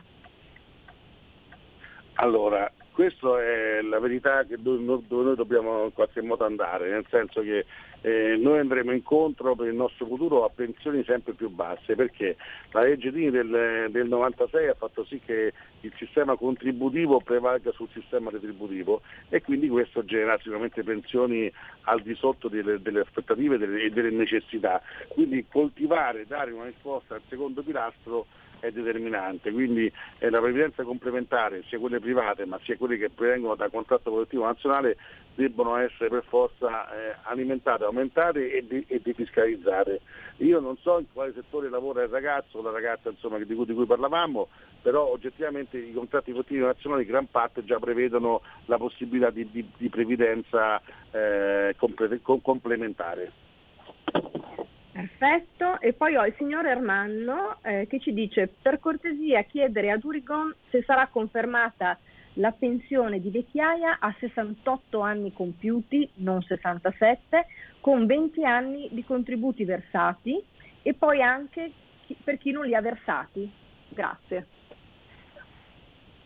Allora, questa è la verità dove noi dobbiamo in qualche modo andare, nel senso che eh, noi andremo incontro per il nostro futuro a pensioni sempre più basse, perché la legge Dini del, del 96 ha fatto sì che il sistema contributivo prevalga sul sistema retributivo e quindi questo genera sicuramente pensioni al di sotto delle, delle aspettative e delle, delle necessità. Quindi coltivare, dare una risposta al secondo pilastro è determinante, quindi eh, la previdenza complementare, sia quelle private ma sia quelle che provengono dal contratto collettivo nazionale, debbono essere per forza eh, alimentate, aumentate e, di, e defiscalizzate. Io non so in quale settore lavora il ragazzo o la ragazza insomma, di, cui, di, cui, parlavamo, però oggettivamente i contratti collettivi nazionali gran parte già prevedono la possibilità di, di previdenza eh, comple- complementare. Perfetto, e poi ho il signor Ermanno eh, che ci dice per cortesia chiedere ad Urigon se sarà confermata la pensione di vecchiaia a 68 anni compiuti, non 67, con 20 anni di contributi versati e poi anche per chi non li ha versati. Grazie.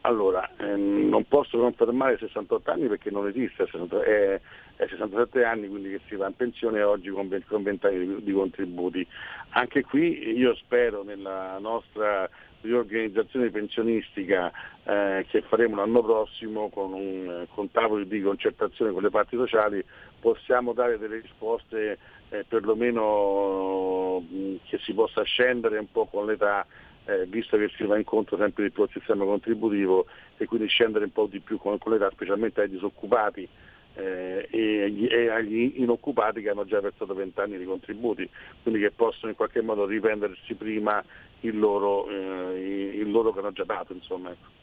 Allora, ehm, non posso confermare 68 anni perché non esiste, è, ai 67 anni, quindi che si va in pensione oggi con 20 anni di contributi. Anche qui io spero nella nostra riorganizzazione pensionistica eh, che faremo l'anno prossimo con, un, con tavoli di concertazione con le parti sociali possiamo dare delle risposte eh, perlomeno mh, che si possa scendere un po' con l'età eh, visto che si va incontro sempre di più al sistema contributivo e quindi scendere un po' di più con, con l'età specialmente ai disoccupati eh, e, agli, e, agli, inoccupati che hanno già versato 20 anni di contributi, quindi che possono in qualche modo riprendersi prima il loro, eh, il loro che hanno già dato. Insomma. Ecco.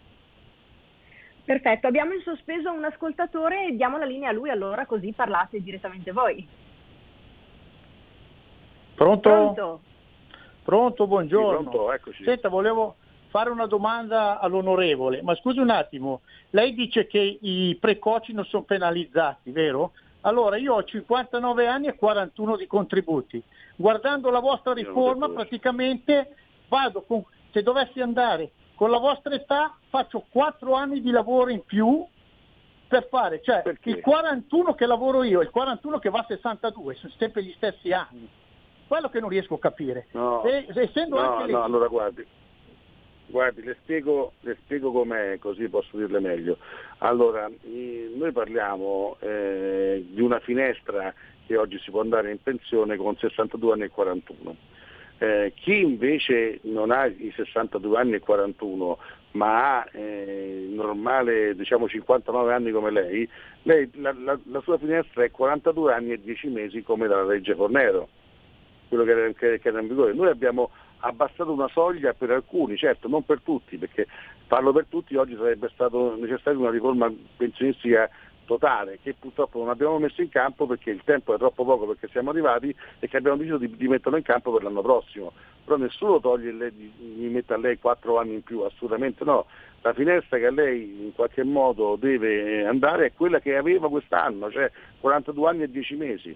Perfetto, abbiamo in sospeso un ascoltatore e diamo la linea a lui allora così parlate direttamente voi. Pronto? Pronto? Pronto, buongiorno. Sì, pronto, Senta, volevo fare una domanda all'onorevole, ma scusi un attimo, lei dice che i precoci non sono penalizzati, vero? Allora io ho 59 anni e 41 di contributi. Guardando la vostra riforma praticamente vado con, se dovessi andare con la vostra età faccio 4 anni di lavoro in più per fare, cioè Perché? il 41 che lavoro io e il 41 che va a 62, sono sempre gli stessi anni. Quello che non riesco a capire. No, e, essendo no, anche no allora guardi, Guardi, le spiego, le spiego com'è, così posso dirle meglio. Allora, noi parliamo eh, di una finestra che oggi si può andare in pensione con 62 anni e 41. Eh, chi invece non ha i 62 anni e 41 ma ha eh, normale diciamo 59 anni come lei, lei la, la, la, sua finestra è 42 anni e 10 mesi come dalla legge Fornero, quello che era, che, era in vigore. Noi abbiamo abbassato una soglia per alcuni, certo non per tutti, perché parlo per tutti, oggi sarebbe stato necessaria una riforma pensionistica totale che purtroppo non abbiamo messo in campo perché il tempo è troppo poco perché siamo arrivati e che abbiamo deciso di, di metterlo in campo per l'anno prossimo. Però nessuno toglie lei, gli mette a lei quattro anni in più, assolutamente no. La finestra che a lei in qualche modo deve andare è quella che aveva quest'anno, cioè 42 anni e 10 mesi.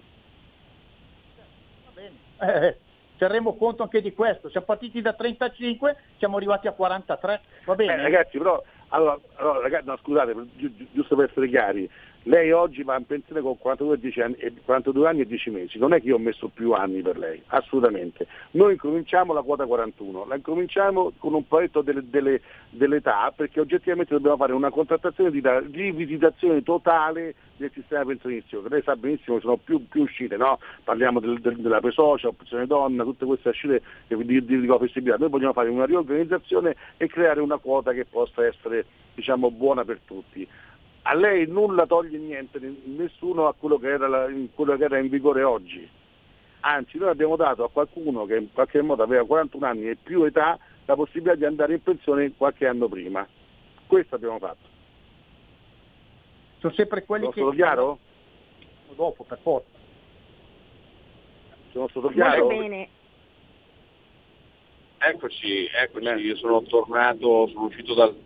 Bene. Eh, terremo conto anche di questo. Siamo partiti da 35, siamo arrivati a 43. Va bene? Eh, ragazzi, però, allora, allora ragazzi, no, scusate, gi- giusto per essere chiari, lei oggi va in pensione con 42 anni, 42 anni, e 10 mesi, non è che io ho messo più anni per lei, assolutamente. Noi incominciamo la quota 41, la incominciamo con un progetto delle, delle, dell'età perché oggettivamente dobbiamo fare una contrattazione di rivisitazione totale del sistema pensionistico, che lei sa benissimo che sono più, più uscite, no? parliamo del, del, della presocia, opzione donna, tutte queste uscite di, di, di flessibilità. Noi vogliamo fare una riorganizzazione e creare una quota che possa essere diciamo, buona per tutti a lei nulla toglie niente, nessuno a quello che, era la, quello che era in vigore oggi. Anzi, noi abbiamo dato a qualcuno che in qualche modo aveva 41 anni e più età la possibilità di andare in pensione qualche anno prima. Questo abbiamo fatto. Sono sempre quelli Sono che... stato chiaro? Dopo, per forza. Sono stato chiaro? Bene. Eccoci, eccoci, io sono tornato, sono uscito dal,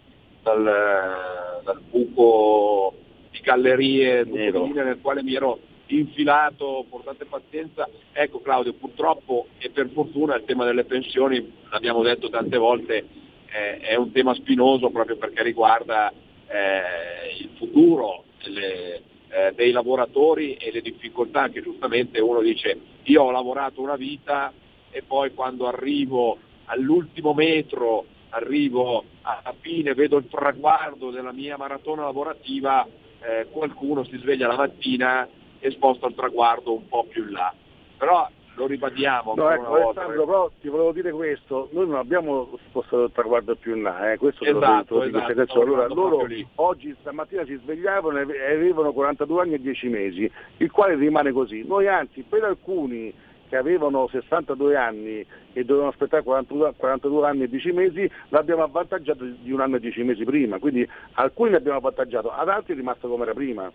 dal, dal buco di gallerie nel quale mi ero infilato, portate pazienza. Ecco Claudio, purtroppo e per fortuna il tema delle pensioni, l'abbiamo detto tante volte, eh, è un tema spinoso proprio perché riguarda eh, il futuro delle, eh, dei lavoratori e le difficoltà che giustamente uno dice io ho lavorato una vita e poi quando arrivo all'ultimo metro arrivo a fine, vedo il traguardo della mia maratona lavorativa, eh, qualcuno si sveglia la mattina e sposta il traguardo un po' più in là. Però lo ribadiamo no, ecco, Alessandro, però ti volevo dire questo, noi non abbiamo spostato il traguardo più in là, eh, questo esatto, te lo, esatto, adesso. Allora, loro oggi stamattina si svegliavano e avevano 42 anni e 10 mesi, il quale rimane così. Noi anzi per alcuni che avevano 62 anni e dovevano aspettare 42, 42 anni e 10 mesi, l'abbiamo avvantaggiato di un anno e 10 mesi prima, quindi alcuni l'abbiamo avvantaggiato, ad altri è rimasto come era prima.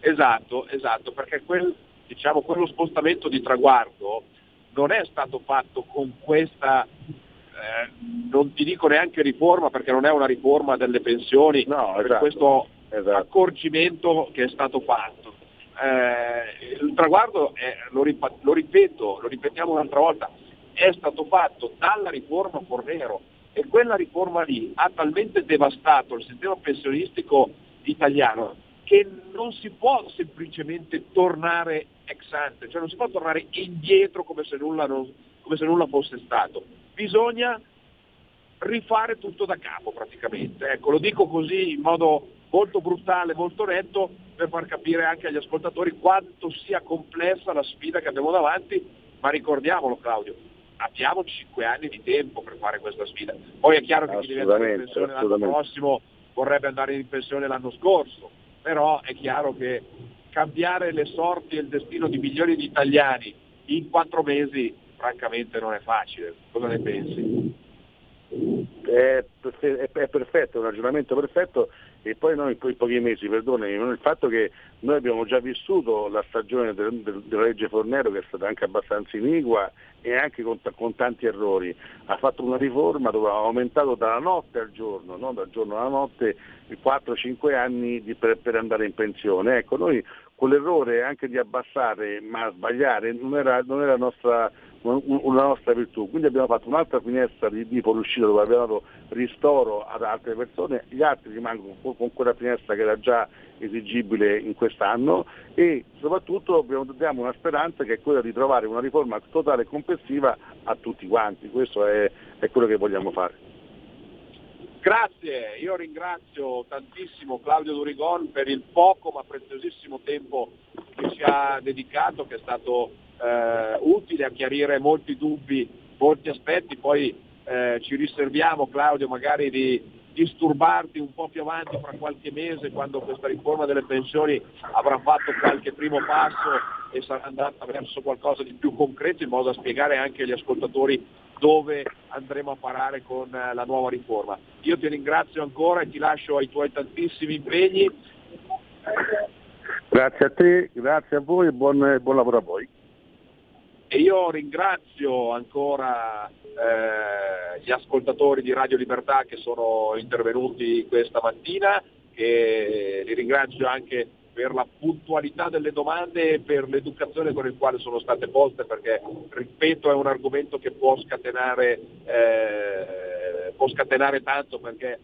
Esatto, esatto, perché quel, diciamo, quello spostamento di traguardo non è stato fatto con questa, eh, non ti dico neanche riforma perché non è una riforma delle pensioni, no, esatto, questo esatto. accorgimento che è stato fatto eh, il traguardo, è, lo, rip- lo, ripeto, lo ripetiamo un'altra volta, è stato fatto dalla riforma Fornero e quella riforma lì ha talmente devastato il sistema pensionistico italiano che non si può semplicemente tornare ex ante, cioè non si può tornare indietro come se nulla, non, come se nulla fosse stato. Bisogna rifare tutto da capo praticamente. Ecco, lo dico così in modo molto brutale, molto netto, per far capire anche agli ascoltatori quanto sia complessa la sfida che abbiamo davanti, ma ricordiamolo Claudio, abbiamo 5 anni di tempo per fare questa sfida. Poi è chiaro che chi deve andare in pensione l'anno prossimo vorrebbe andare in pensione l'anno scorso, però è chiaro che cambiare le sorti e il destino di milioni di italiani in quattro mesi francamente non è facile. Cosa ne pensi? È, è, perfetto, è un ragionamento perfetto e poi noi in quei pochi mesi, perdonami, il fatto che noi abbiamo già vissuto la stagione del, del, della legge Fornero che è stata anche abbastanza inigua e anche con, con, tanti errori, ha fatto una riforma dove ha aumentato dalla notte al giorno, non dal giorno alla notte, 4-5 anni di, per, per, andare in pensione. Ecco, noi quell'errore anche di abbassare ma sbagliare non era, non era nostra una nostra virtù. Quindi abbiamo fatto un'altra finestra di, di fuoriuscita dove abbiamo dato ristoro ad altre persone, gli altri rimangono con quella finestra che era già esigibile in quest'anno e soprattutto abbiamo, diamo una speranza che è quella di trovare una riforma totale e complessiva a tutti quanti. Questo è, è quello che vogliamo fare. Grazie, io ringrazio tantissimo Claudio Durigon per il poco ma preziosissimo tempo che ci ha dedicato, che è stato eh, utile a chiarire molti dubbi, molti aspetti, poi eh, ci riserviamo Claudio magari di disturbarti un po' più avanti fra qualche mese quando questa riforma delle pensioni avrà fatto qualche primo passo e sarà andata verso qualcosa di più concreto in modo da spiegare anche agli ascoltatori dove andremo a parare con eh, la nuova riforma. Io ti ringrazio ancora e ti lascio ai tuoi tantissimi impegni. Grazie a te, grazie a voi e buon, buon lavoro a voi. E io ringrazio ancora eh, gli ascoltatori di Radio Libertà che sono intervenuti questa mattina e li ringrazio anche per la puntualità delle domande e per l'educazione con il quale sono state poste perché, ripeto, è un argomento che può scatenare, eh, può scatenare tanto perché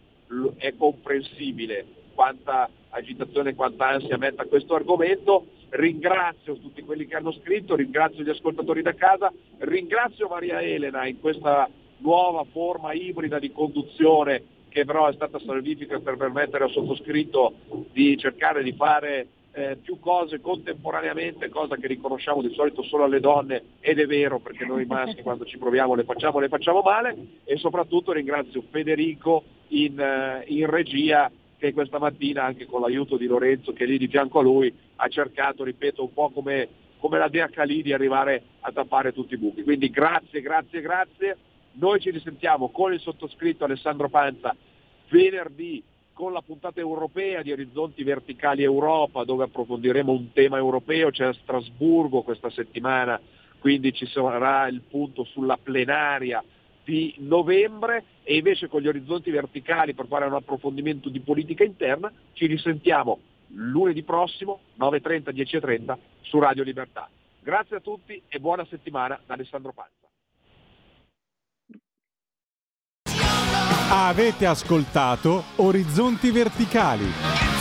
è comprensibile quanta agitazione e quanta ansia metta questo argomento. Ringrazio tutti quelli che hanno scritto, ringrazio gli ascoltatori da casa, ringrazio Maria Elena in questa nuova forma ibrida di conduzione che però è stata salvifica per permettere al sottoscritto di cercare di fare eh, più cose contemporaneamente, cosa che riconosciamo di solito solo alle donne ed è vero perché noi maschi quando ci proviamo le facciamo, le facciamo male e soprattutto ringrazio Federico in, eh, in regia che questa mattina anche con l'aiuto di Lorenzo che è lì di fianco a lui ha cercato, ripeto, un po' come, come la Dea Calì di arrivare a tappare tutti i buchi. Quindi grazie, grazie, grazie. Noi ci risentiamo con il sottoscritto Alessandro Panza venerdì con la puntata europea di Orizzonti Verticali Europa dove approfondiremo un tema europeo, c'è a Strasburgo questa settimana, quindi ci sarà il punto sulla plenaria di novembre e invece con gli orizzonti verticali per fare un approfondimento di politica interna ci risentiamo lunedì prossimo 9.30, 10.30 su Radio Libertà. Grazie a tutti e buona settimana da Alessandro Panza. Avete ascoltato Orizzonti Verticali.